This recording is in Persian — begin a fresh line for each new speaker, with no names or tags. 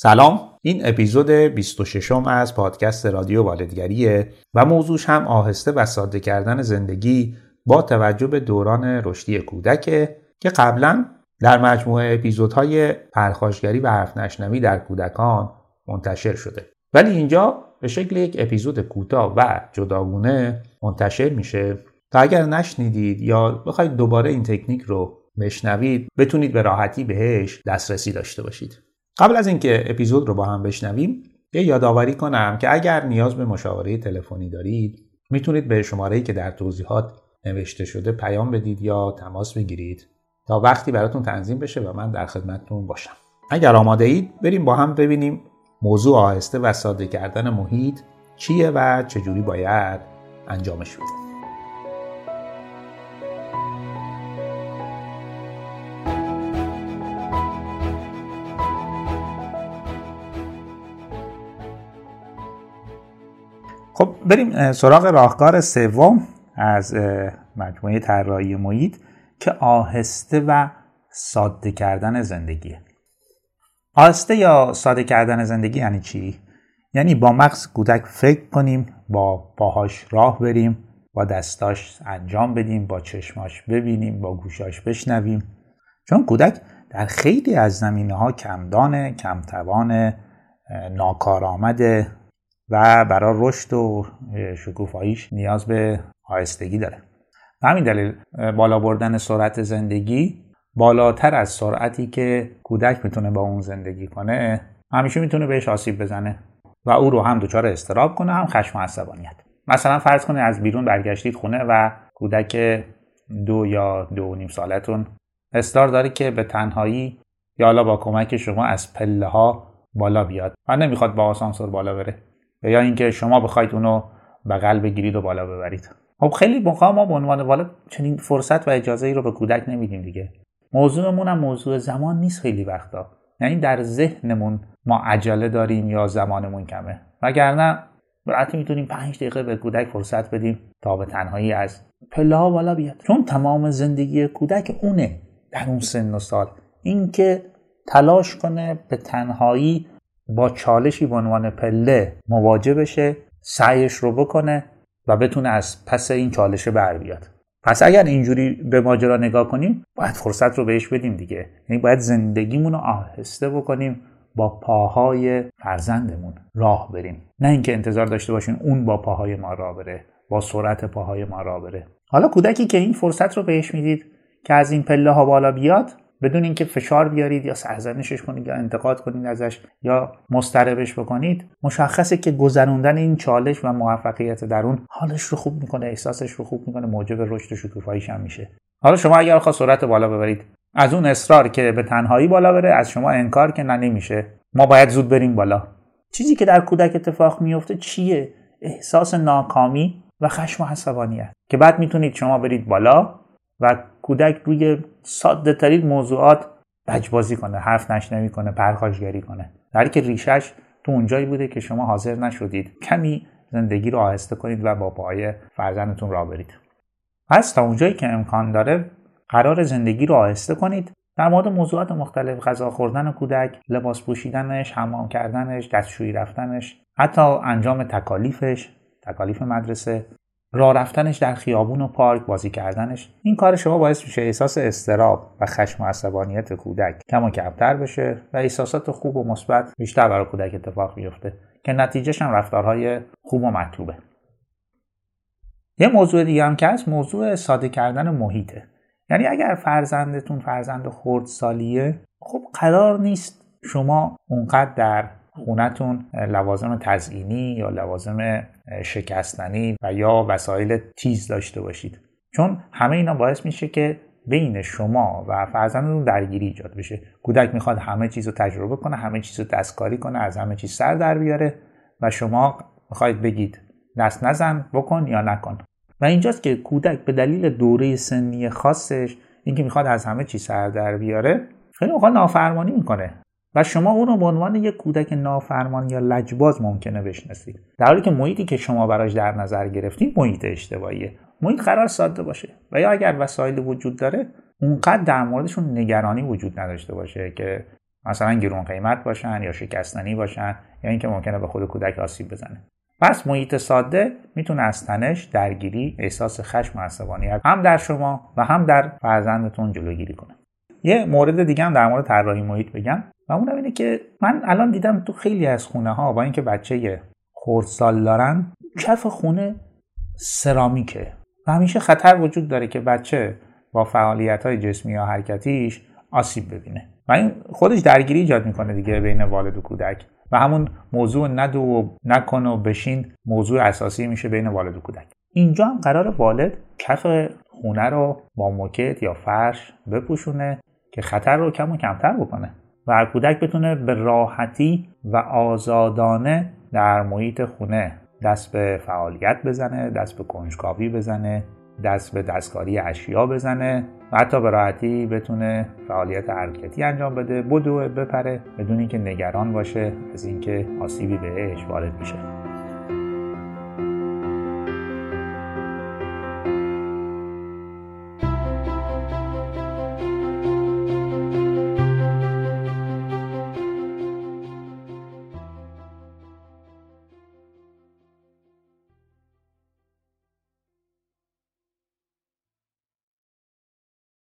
سلام. این اپیزود 26 م از پادکست رادیو والدگریه و موضوعش هم آهسته و ساده کردن زندگی با توجه به دوران رشدی کودک که قبلا در مجموعه اپیزودهای پرخاشگری و حرف نشنوی در کودکان منتشر شده. ولی اینجا به شکل یک اپیزود کوتاه و جداگونه منتشر میشه. تا اگر نشنیدید یا بخواید دوباره این تکنیک رو بشنوید بتونید به راحتی بهش دسترسی داشته باشید. قبل از اینکه اپیزود رو با هم بشنویم یه یادآوری کنم که اگر نیاز به مشاوره تلفنی دارید می‌تونید به شماره‌ای که در توضیحات نوشته شده پیام بدید یا تماس بگیرید تا وقتی براتون تنظیم بشه و من در خدمتتون باشم. اگر آماده اید بریم با هم ببینیم موضوع آهسته و ساده کردن محیط چیه و چجوری باید انجامش بدیم خب بریم سراغ راهکار سوم از مجموعه طراحی محیط که آهسته و ساده کردن زندگی آهسته یا ساده کردن زندگی یعنی چی؟ یعنی با مغز کودک فکر کنیم با پاهاش راه بریم با دستاش انجام بدیم با چشماش ببینیم با گوشاش بشنویم. چون کودک در خیلی از زمینه ها کمدان کمتوان ناکارآمده و برای رشد و شکوفاییش نیاز به آهستگی داره. به همین دلیل بالا بردن سرعت زندگی بالاتر از سرعتی که کودک می‌تونه با اون زندگی کنه همیشه می‌تونه بهش آسیب بزنه و او رو هم دچار استراب کنه هم خشم و عصبانیت. مثلا فرض کنید از بیرون برگشتید خونه و کودک دو یا دو و نیم سالتون اصرار داره که به تنهایی یا حالا با کمک شما از پله ها بالا بیاد و نمی‌خواد با آسانسور بالا بره. یا اینکه شما بخواید اونو بغل بگیرید و بالا ببرید. خب خیلی موقع ما به عنوان والد چنین فرصت و اجازه ای رو به کودک نمیدیم دیگه. موضوعمون هم موضوع زمان نیست خیلی وقتا. یعنی در ذهنمون ما عجله داریم یا زمانمون کمه. وگرنه راحت می‌تونیم پنج دقیقه به کودک فرصت بدیم تا به تنهایی از پله ها بالا بیاد. چون تمام زندگی کودک اونه در اون سن و سال. اینکه تلاش کنه به تنهایی با چالشی به عنوان پله مواجه بشه سعیش رو بکنه و بتونه از پس این چالشه بر بیاد. پس اگر اینجوری به ماجرا نگاه کنیم باید فرصت رو بهش بدیم دیگه. یعنی باید زندگیمون رو آهسته بکنیم با پاهای فرزندمون راه بریم. نه اینکه انتظار داشته باشیم اون با پاهای ما راه بره با سرعت پاهای ما راه بره. حالا کودکی که این فرصت رو بهش می‌دید که از این پله ها بالا بیاد بدون اینکه فشار بیارید یا سرزنشش کنید یا انتقاد کنید ازش یا مستربش بکنید مشخصه که گذروندن این چالش و موفقیت در اون حالش رو خوب می‌کنه احساسش رو خوب می‌کنه موجب رشد و شکوفاییش هم میشه. حالا شما اگر خواست سرعت بالا ببرید از اون اصرار که به تنهایی بالا بره از شما انکار که نه نمیشه. ما باید زود بریم بالا. چیزی که در کودک اتفاق میفته چیه؟ احساس ناکامی و خشم و عصبانیت که بعد می‌تونید شما برید بالا و کودک روی ساده ترین موضوعات بجبازی کنه حرف نشنوی کنه پرخاشگری کنه. در که ریشش تو اونجایی بوده که شما حاضر نشدید کمی زندگی رو آهسته کنید و با پای فرزندتون را برید. پس تا اونجایی که امکان داره قرار زندگی رو آهسته کنید. در مورد موضوعات مختلف غذا خوردن کودک لباس پوشیدنش حمام کردنش دستشویی رفتنش حتی انجام تکالیفش تکالیف مدرسه راه رفتنش در خیابون و پارک بازی کردنش. این کار شما باعث میشه احساس استراب و خشم و عصبانیت کودک کم و کمتر بشه و احساسات خوب و مثبت بیشتر برای کودک اتفاق بیفته که نتیجهش هم رفتارهای خوب و مطلوبه. یه موضوع دیگه هم که هست موضوع ساده کردن محیطه. یعنی اگر فرزندتون فرزند خرد سالیه خب قرار نیست شما اونقدر در خونتون لوازم تزئینی یا لوازم شکستنی و یا وسایل تیز داشته باشید. چون همه اینا باعث میشه که بین شما و فرزندتون درگیری ایجاد بشه. کودک می‌خواد همه چیز رو تجربه کنه همه چیز رو دستکاری کنه از همه چیز سر در بیاره و شما می‌خواید بگید دست نزن بکن یا نکن. و اینجاست که کودک به دلیل دوره سنی خاصش اینکه می‌خواد از همه چیز سر در بیاره خیلی موقع نافرمانی می‌کنه. و شما اون رو به عنوان یک کودک نافرمان یا لجباز ممکنه بشناسید. در حالی که محیطی که شما براش در نظر گرفتید محیط اشتباهیه. محیط قرار ساده باشه و یا اگر وسایل وجود داره اونقدر در موردشون نگرانی وجود نداشته باشه که مثلا گرون قیمت باشن یا شکستنی باشن یا اینکه ممکنه به خود کودک آسیب بزنه. پس محیط ساده می‌تونه از تنش درگیری احساس خشم و عصبانیت هم در شما و هم در فرزندتون جلوگیری کنه. یه مورد دیگه هم در مورد طراحی محیط بگم و اونم اینه که من الان دیدم تو خیلی از خونه ها با اینکه بچه خردسال دارن کف خونه سرامیکه و همیشه خطر وجود داره که بچه با فعالیت های جسمی یا حرکتیش آسیب ببینه. و این خودش درگیری ایجاد می‌کنه دیگه بین والد و کودک و همون موضوع ندو و نکن و بشین موضوع اساسی میشه بین والد و کودک. اینجا هم قرار والد کف خونه رو با موکت یا فرش بپوشونه که خطر رو کم و کمتر بکنه و کودک بتونه به راحتی و آزادانه در محیط خونه دست به فعالیت بزنه دست به کنجکاوی بزنه دست به دستکاری اشیا بزنه و حتی به راحتی بتونه فعالیت حرکتی انجام بده بدو بپره بدون اینکه نگران باشه از اینکه آسیبی بهش وارد میشه.